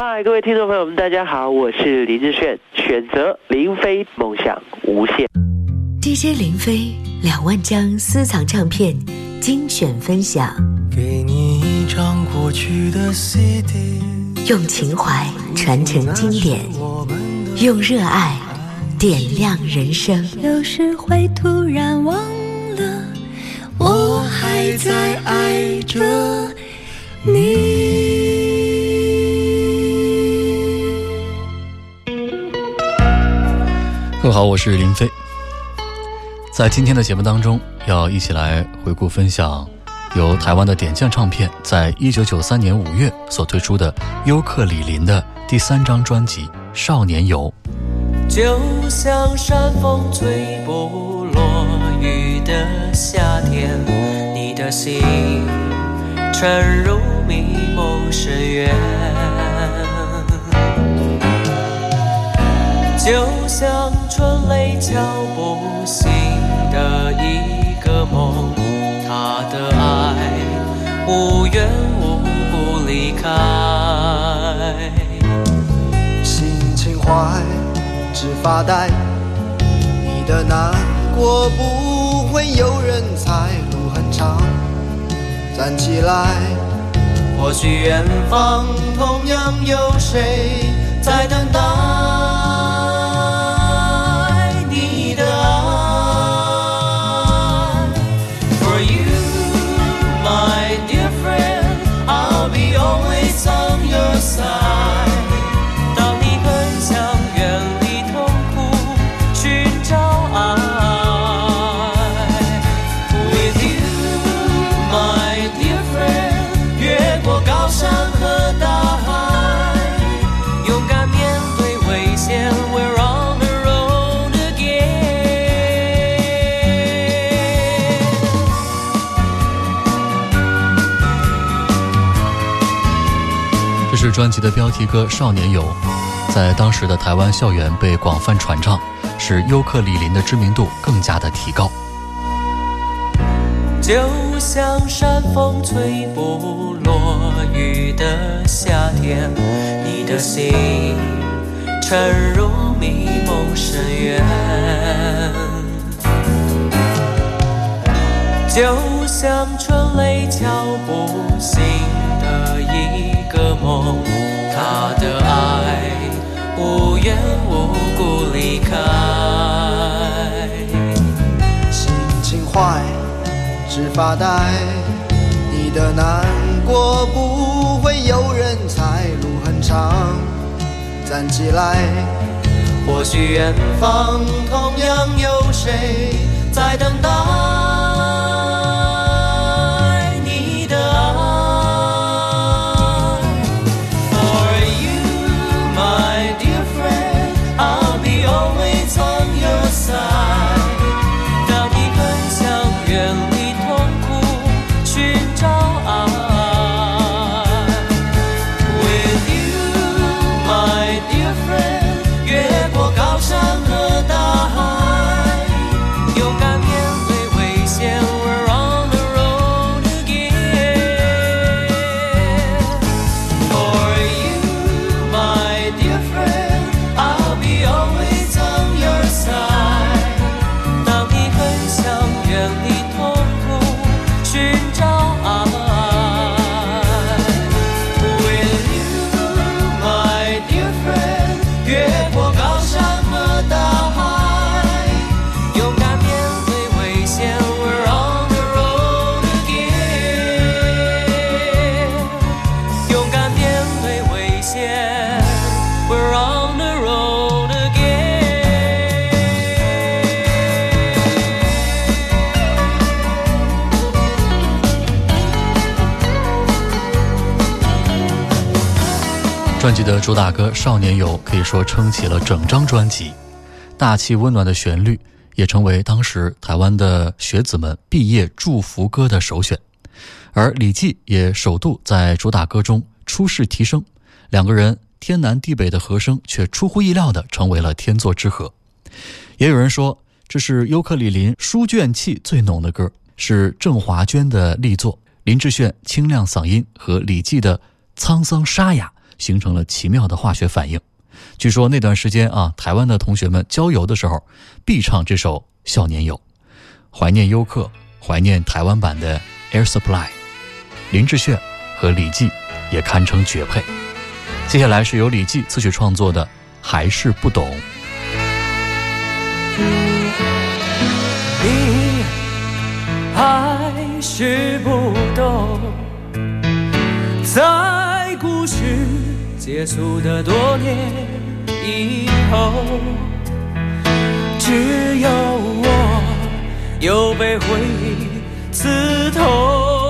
嗨，各位听众朋友们，大家好，我是林志炫，选择林飞，梦想无限。DJ 林飞两万张私藏唱片精选分享，给你一张过去的 CD，用情怀传承经典，用热爱点亮人生。有时会突然忘了，我还在爱着你。各位好，我是林飞。在今天的节目当中，要一起来回顾分享由台湾的点将唱片在一九九三年五月所推出的优客李林的第三张专辑《少年游》。就像山风吹不落雨的夏天，你的心沉入迷梦深渊。就像春雷敲不醒的一个梦，他的爱无缘无故离开。心情坏，只发呆。你的难过不会有人猜，路很长，站起来。或许远方同样有谁在等待。专辑的标题歌《少年游》在当时的台湾校园被广泛传唱，使优客李林的知名度更加的提高。就像山风吹不落雨的夏天，你的心沉入迷梦深渊。就像春雷敲不醒的一。个梦，他的爱无缘无故离开。心情坏，只发呆。你的难过不会有人猜，路很长，站起来。或许远方同样有谁在等待。专辑的主打歌《少年游》可以说撑起了整张专辑，大气温暖的旋律也成为当时台湾的学子们毕业祝福歌的首选。而李记也首度在主打歌中出世提升，两个人天南地北的和声却出乎意料的成为了天作之合。也有人说，这是尤克里林书卷气最浓的歌，是郑华娟的力作，林志炫清亮嗓音和李记的沧桑沙哑。形成了奇妙的化学反应。据说那段时间啊台湾的同学们郊游的时候必唱这首少年游怀念优客怀念台湾版的 air supply 林志炫和李继也堪称绝配。接下来是由李继自学创作的还是不懂。你还是不懂在故事结束的多年以后，只有我又被回忆刺痛。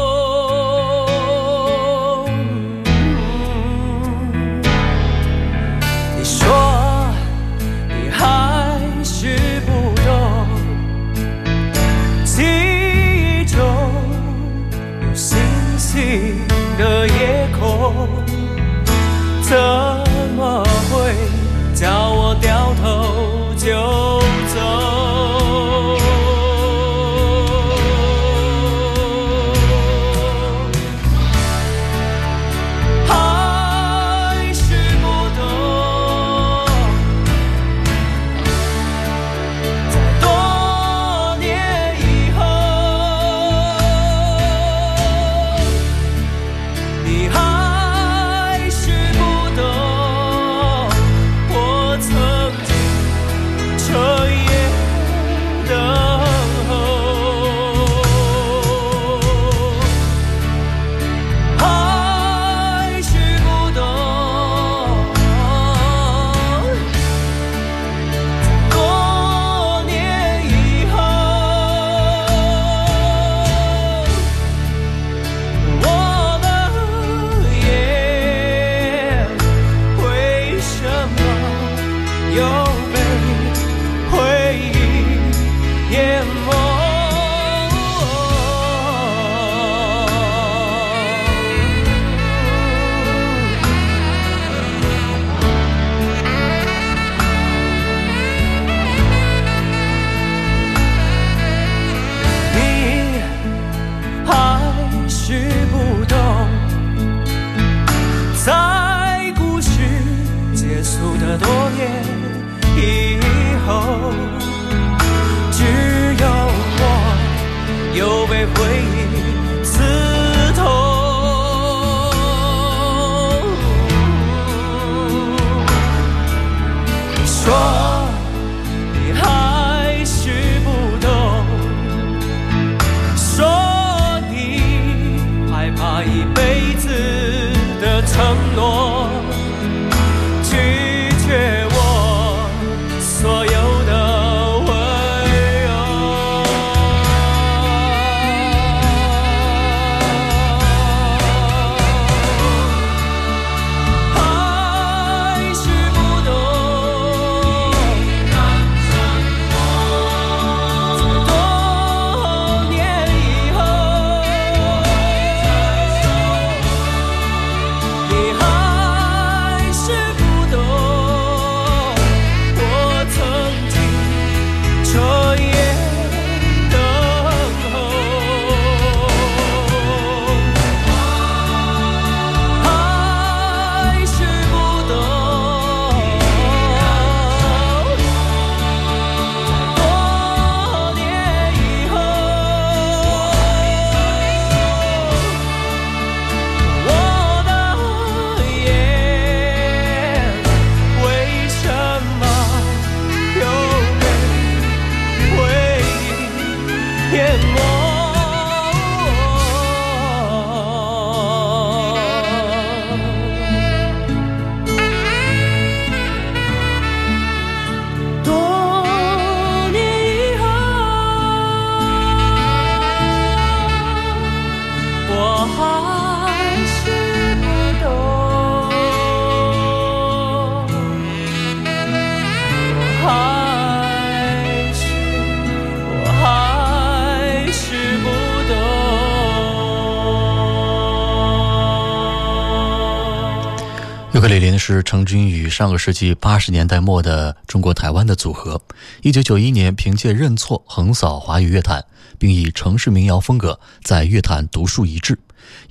是成军于上个世纪八十年代末的中国台湾的组合，一九九一年凭借《认错》横扫华语乐坛，并以城市民谣风格在乐坛独树一帜，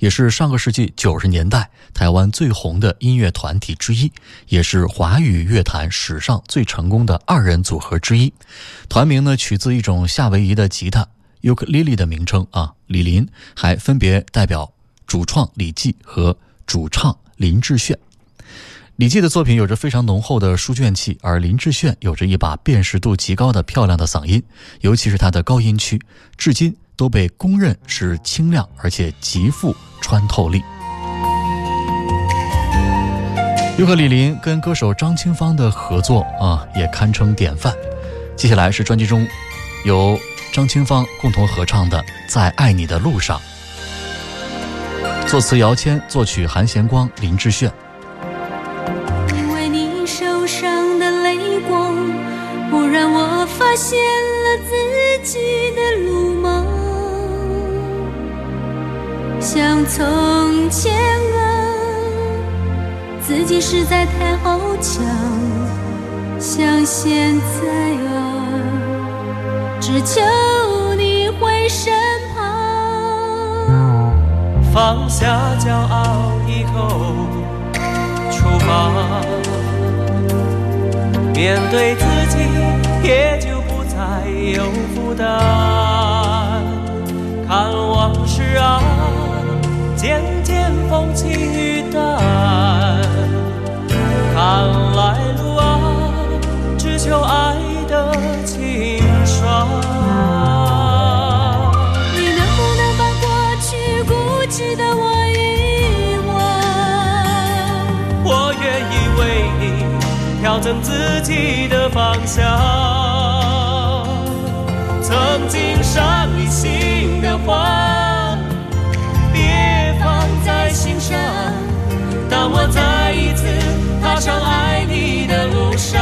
也是上个世纪九十年代台湾最红的音乐团体之一，也是华语乐坛史上最成功的二人组合之一。团名呢取自一种夏威夷的吉他尤克里里的名称啊。李林还分别代表主创李记和主唱林志炫。李记的作品有着非常浓厚的书卷气，而林志炫有着一把辨识度极高的漂亮的嗓音，尤其是他的高音区，至今都被公认是清亮而且极富穿透力。又和李林跟歌手张清芳的合作啊，也堪称典范。接下来是专辑中由张清芳共同合唱的《在爱你的路上》，作词姚谦，作曲韩贤光、林志炫。发现了自己的鲁莽，像从前啊，自己实在太好强，像现在啊，只求你回身旁，放下骄傲以后出发，面对自己。也就不再有负担。看往事啊，渐渐风轻云淡。看来路啊，只求爱的清爽。你能不能把过去固执的我遗忘？我愿意为你调整自己的方向。话，别放在心上。当我再一次踏上爱你的路上，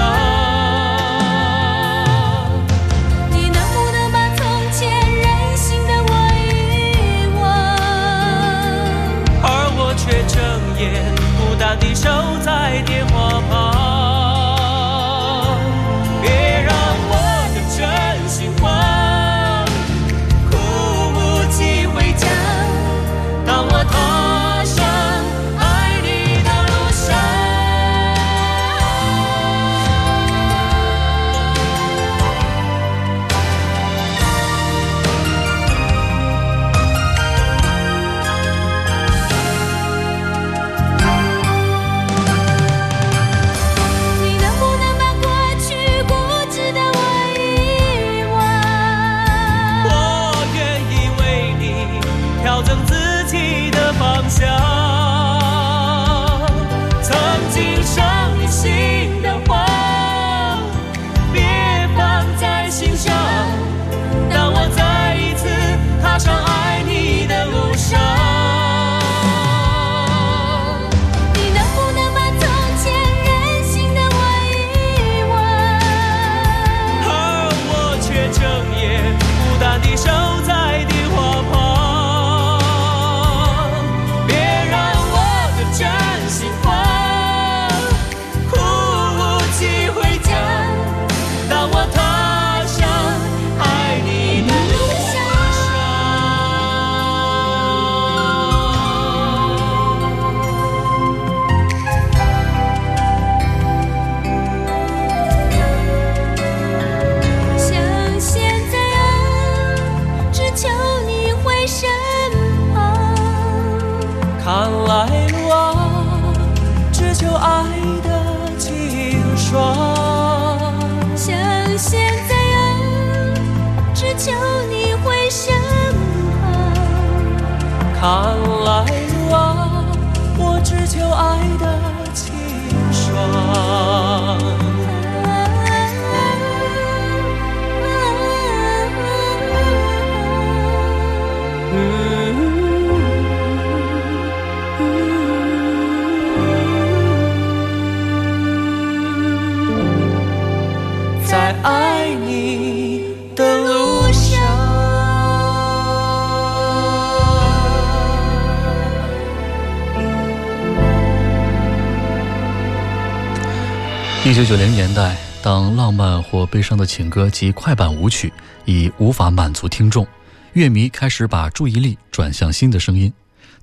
九九零年代，当浪漫或悲伤的情歌及快板舞曲已无法满足听众，乐迷开始把注意力转向新的声音。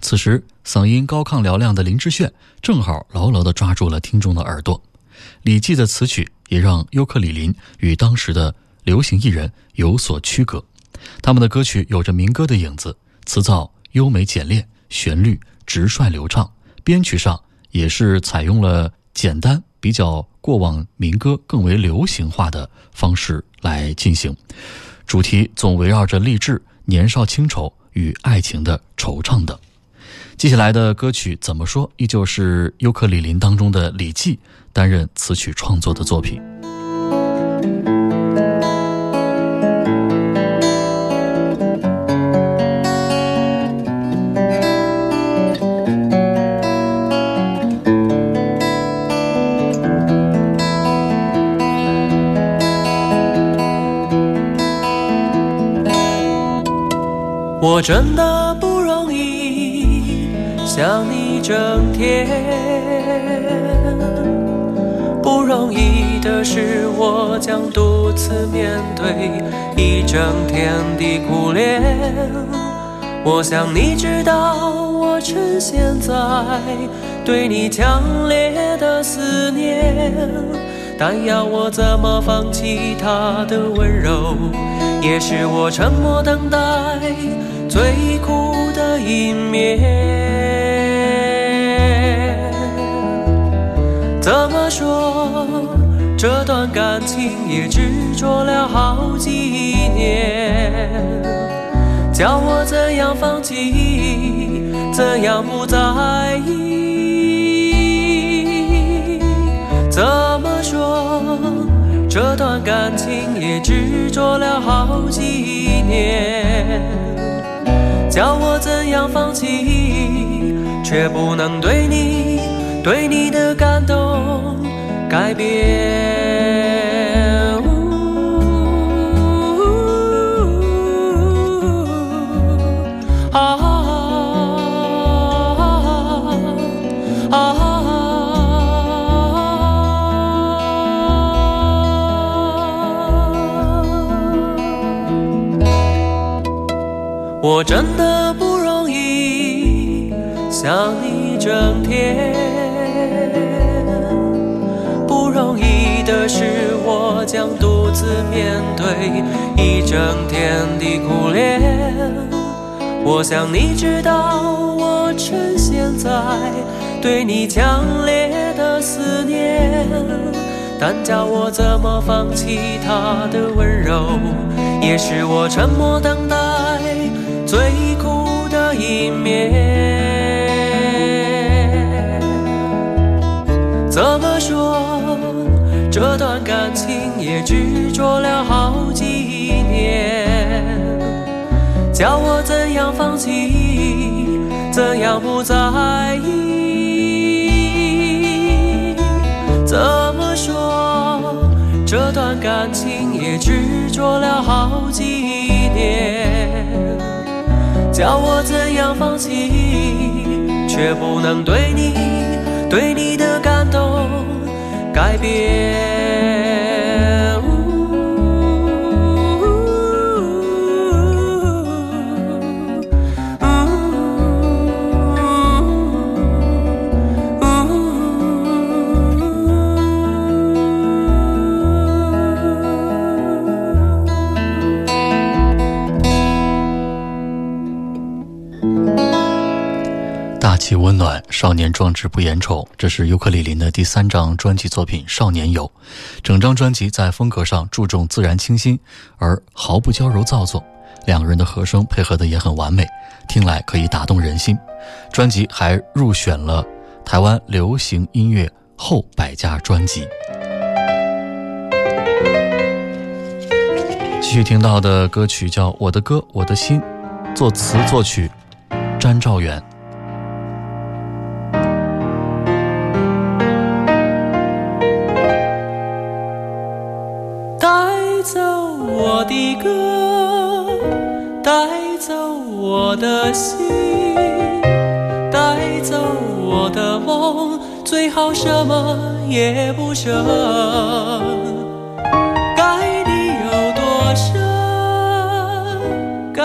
此时，嗓音高亢嘹亮的林志炫正好牢牢地抓住了听众的耳朵。李记的词曲也让尤克里林与当时的流行艺人有所区隔。他们的歌曲有着民歌的影子，词造优美简练，旋律直率流畅，编曲上也是采用了简单、比较过往民歌更为流行化的方式来进行。主题总围绕着励志、年少轻愁与爱情的惆怅等。接下来的歌曲怎么说，依旧是尤克里林当中的李记担任词曲创作的作品。我真的不容易想你整天，不容易的是我将独自面对一整天的苦恋。我想你知道我趁现在对你强烈的思念，但要我怎么放弃他的温柔？也是我沉默等待最苦的一面。怎么说，这段感情也执着了好几年，叫我怎样放弃，怎样不在意？怎么说？这段感情也执着了好几年，叫我怎样放弃，却不能对你对你的感动改变。我真的整天，不容易的是我将独自面对一整天的苦恋。我想你知道我趁现在对你强烈的思念，但叫我怎么放弃他的温柔，也是我沉默等待。最苦的一面，这段感情也执着了好几年，叫我怎样放弃，怎样不在意？怎么说？这段感情也执着了好几年。叫我怎样放弃，却不能对你对你的感改变。少年壮志不言愁。这是尤克里林的第三张专辑作品《少年游》。整张专辑在风格上注重自然清新，而毫不娇柔造作。两个人的和声配合的也很完美，听来可以打动人心。专辑还入选了台湾流行音乐后百家专辑。继续听到的歌曲叫《我的歌我的心》，作词作曲詹兆远。我的歌，带走我的心，带走我的梦，最好什么也不剩。该你有多深，该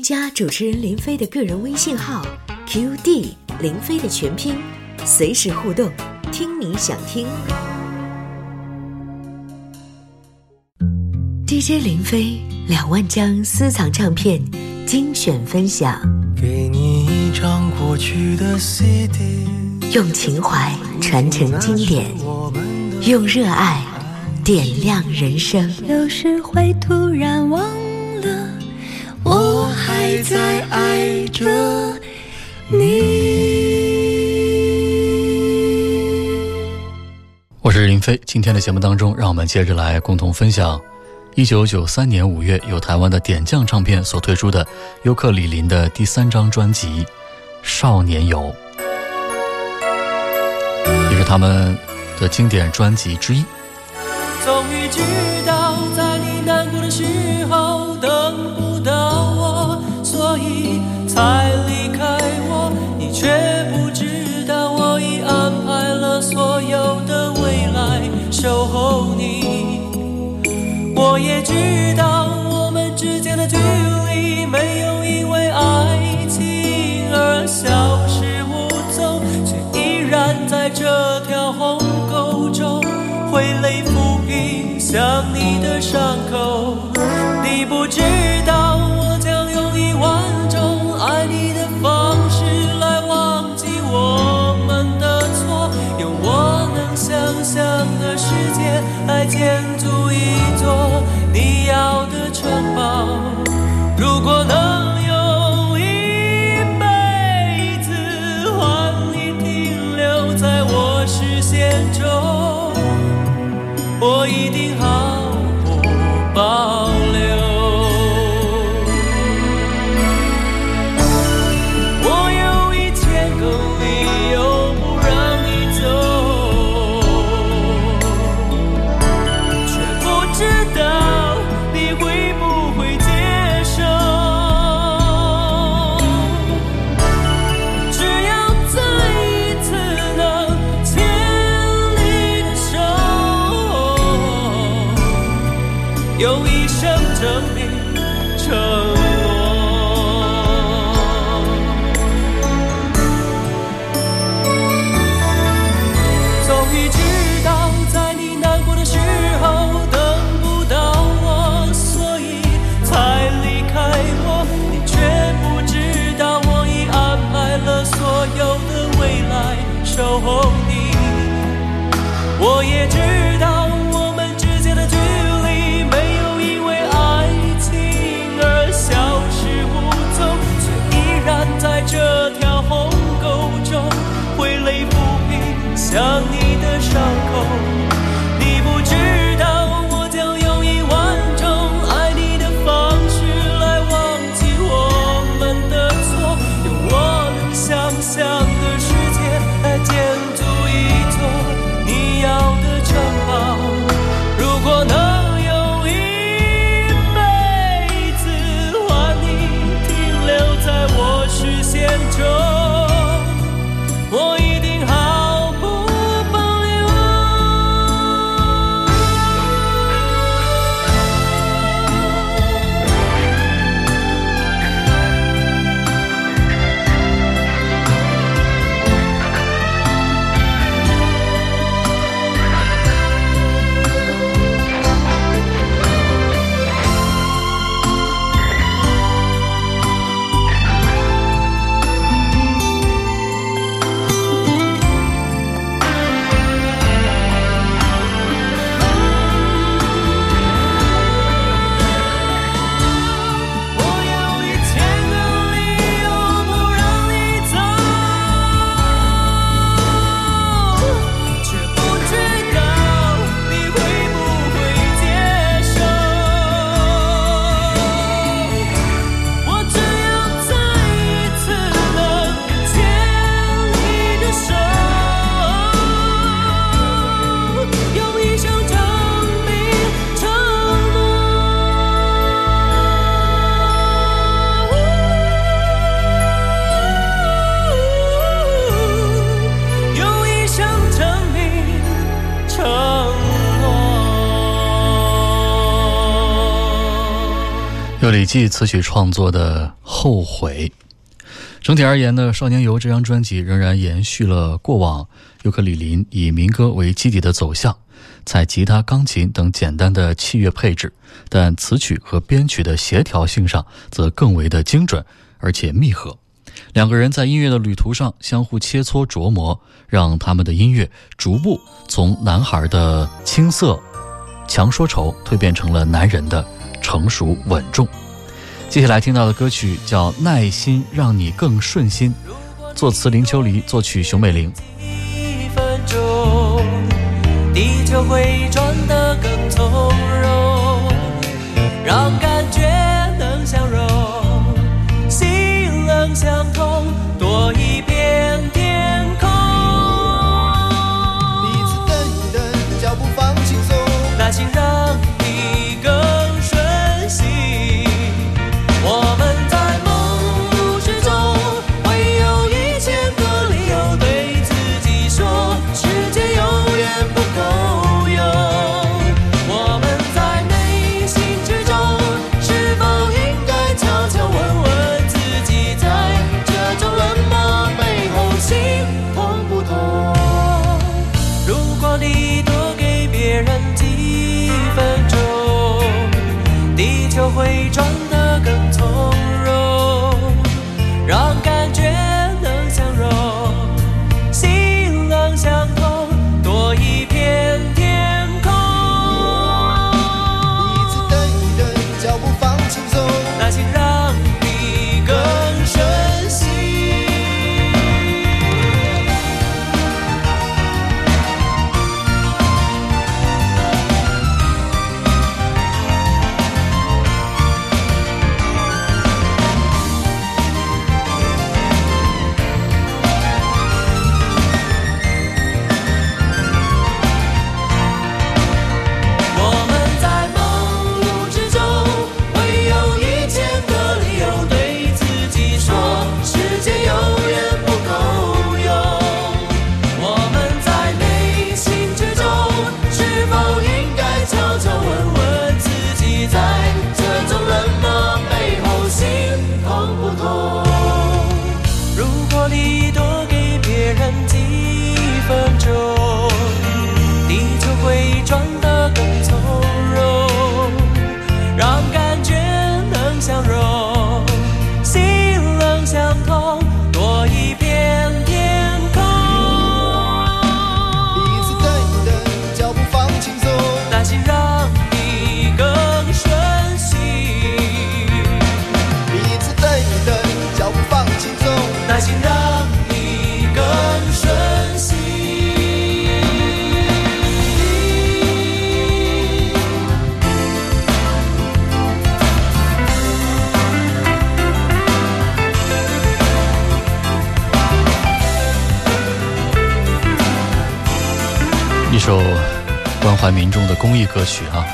添加主持人林飞的个人微信号 QD 林飞的全拼，随时互动，听你想听。DJ 林飞两万张私藏唱片精选分享，给你一张过去的 CD，用情怀传承经典，用热爱点亮人生。有时会突然忘还在爱着你。我是林飞。今天的节目当中，让我们接着来共同分享一九九三年五月由台湾的点将唱片所推出的尤克里林的第三张专辑《少年游》，也是他们的经典专辑之一。终于知道，在你难过的时候等才离开我。你却不知道，我已安排了所有的未来守候你。我也知道，我们之间的距离没有因为爱情而消失无踪，却依然在这条鸿沟中挥泪抚平想你的伤口。李记词曲创作的《后悔》。整体而言呢，《少年游》这张专辑仍然延续了过往尤克里林以民歌为基底的走向，在吉他、钢琴等简单的器乐配置，但词曲和编曲的协调性上则更为的精准而且密合。两个人在音乐的旅途上相互切磋琢磨，让他们的音乐逐步从男孩的青涩、强说愁蜕变成了男人的成熟稳重。接下来听到的歌曲叫《耐心让你更顺心》，作词林秋离，作曲熊美玲。一分钟，地球会转得更从容，让感一首关怀民众的公益歌曲啊，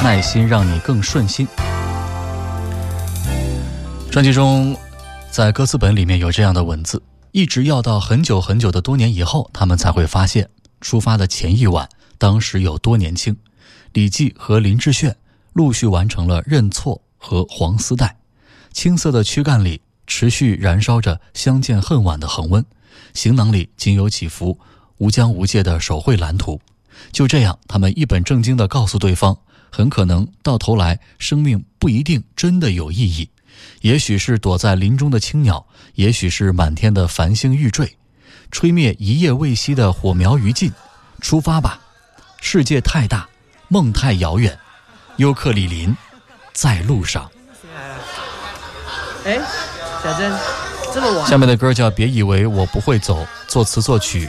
耐心让你更顺心。专辑中，在歌词本里面有这样的文字：一直要到很久很久的多年以后，他们才会发现，出发的前一晚，当时有多年轻。李记和林志炫陆续完成了认错和黄丝带，青涩的躯干里持续燃烧着相见恨晚的恒温，行囊里仅有几幅。无疆无界的手绘蓝图，就这样，他们一本正经地告诉对方，很可能到头来，生命不一定真的有意义，也许是躲在林中的青鸟，也许是满天的繁星欲坠，吹灭一夜未熄的火苗余烬。出发吧，世界太大，梦太遥远，尤克里林，在路上。哎，小珍，这么晚。下面的歌叫《别以为我不会走》，作词作曲。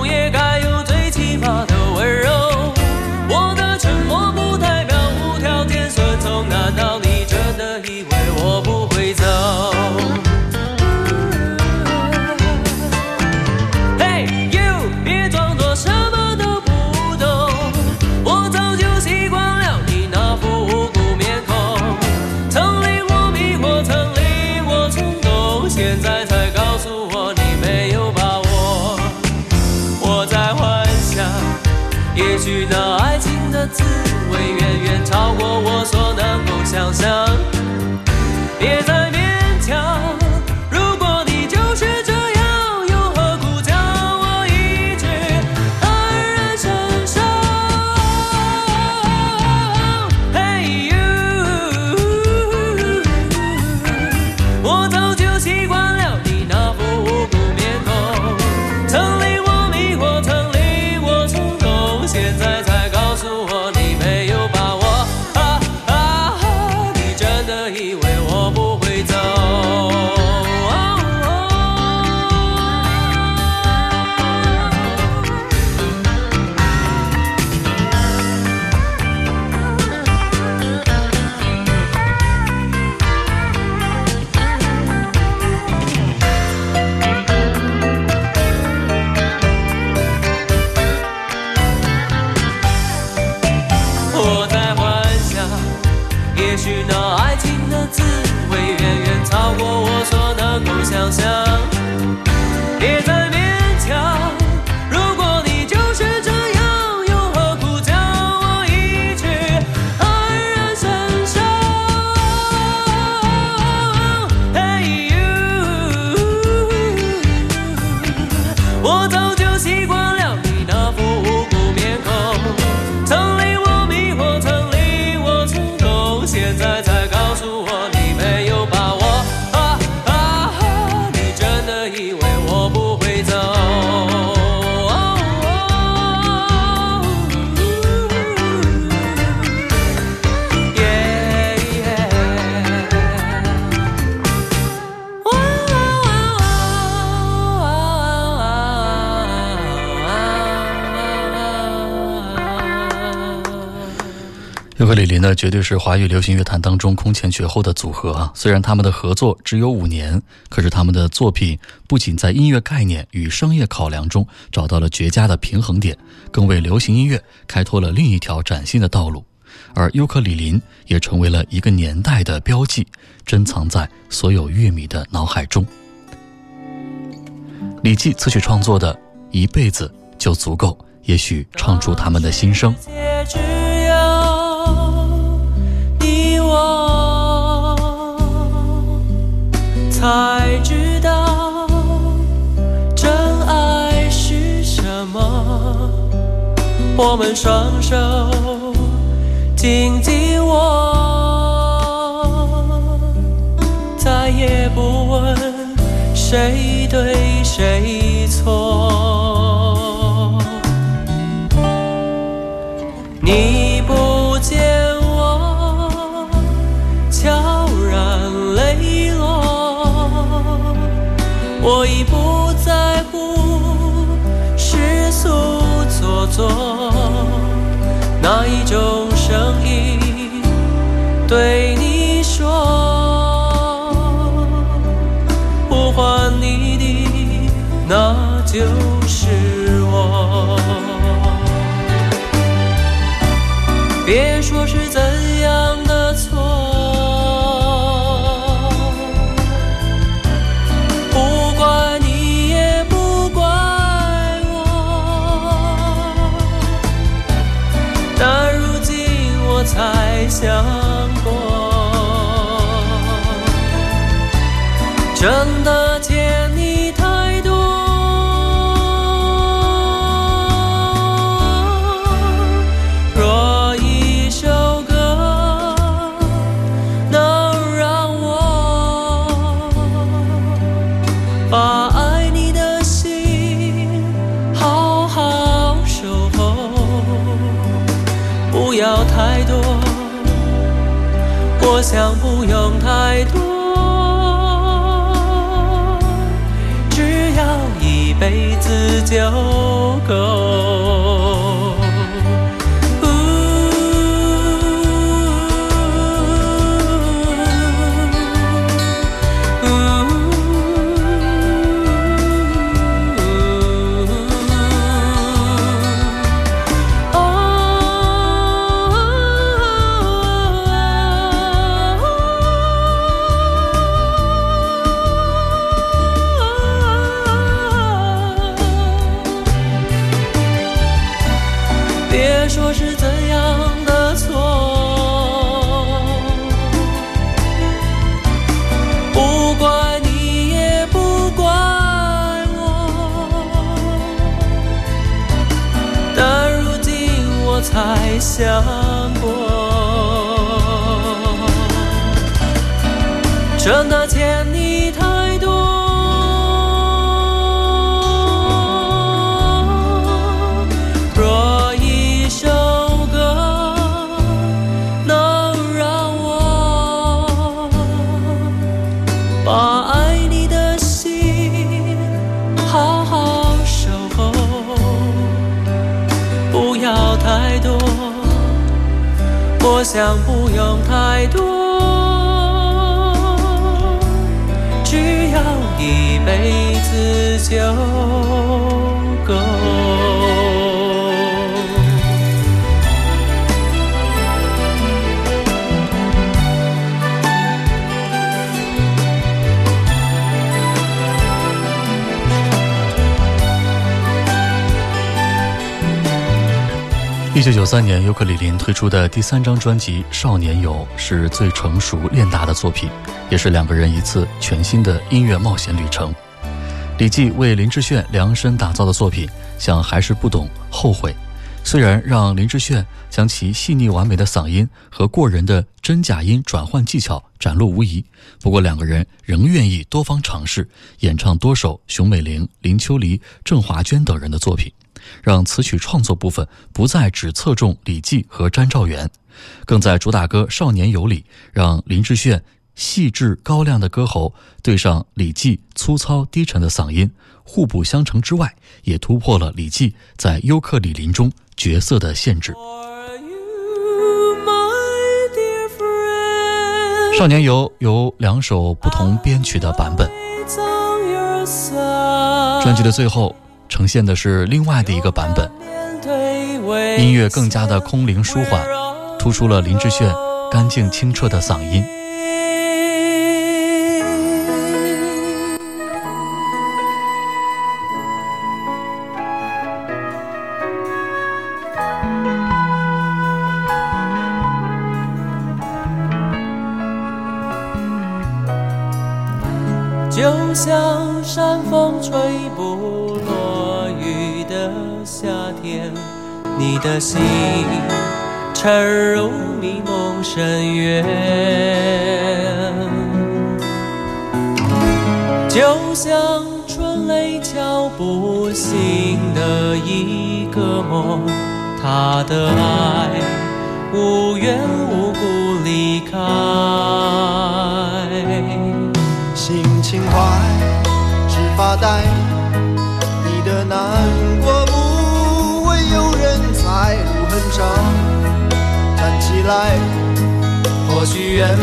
绝对是华语流行乐坛当中空前绝后的组合啊！虽然他们的合作只有五年，可是他们的作品不仅在音乐概念与商业考量中找到了绝佳的平衡点，更为流行音乐开拓了另一条崭新的道路。而尤克里林也成为了一个年代的标记，珍藏在所有乐迷的脑海中。李记词曲创作的《一辈子就足够》，也许唱出他们的心声。我们双手紧紧握，再也不问谁对谁错。你不见我悄然泪落，我已不在乎世俗做作。想过，真的子就才想过，真的欠你想不用太多，只要一辈子就一九九三年，尤克里林推出的第三张专辑《少年游》是最成熟练达的作品，也是两个人一次全新的音乐冒险旅程。李记为林志炫量身打造的作品，像《还是不懂后悔》，虽然让林志炫将其细腻完美的嗓音和过人的真假音转换技巧展露无遗，不过两个人仍愿意多方尝试，演唱多首熊美玲、林秋离、郑华娟等人的作品。让词曲创作部分不再只侧重李记和詹兆元，更在主打歌《少年游》里，让林志炫细致高亮的歌喉对上李记粗糙低沉的嗓音，互补相成之外，也突破了李记在尤克里林中角色的限制。You, 少年游有两首不同编曲的版本.专辑的最后呈现的是另外的一个版本，音乐更加的空灵舒缓，突出了林志炫干净清澈的嗓音。就像山风吹不你的心沉入迷梦深渊，就像春雷敲不醒的一个梦，他的爱无缘无故离开。心情坏，只发呆。来，或许远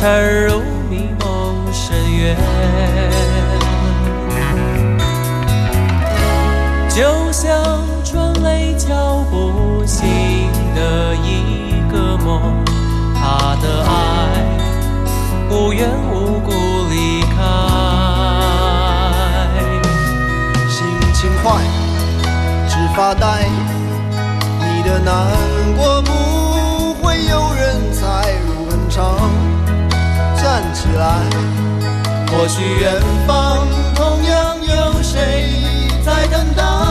沉入迷梦深渊。就像春雷敲不醒的一个梦，他的爱无缘无故离开。心情坏，只发呆。你的难过不起来或许远方同样有谁在等待？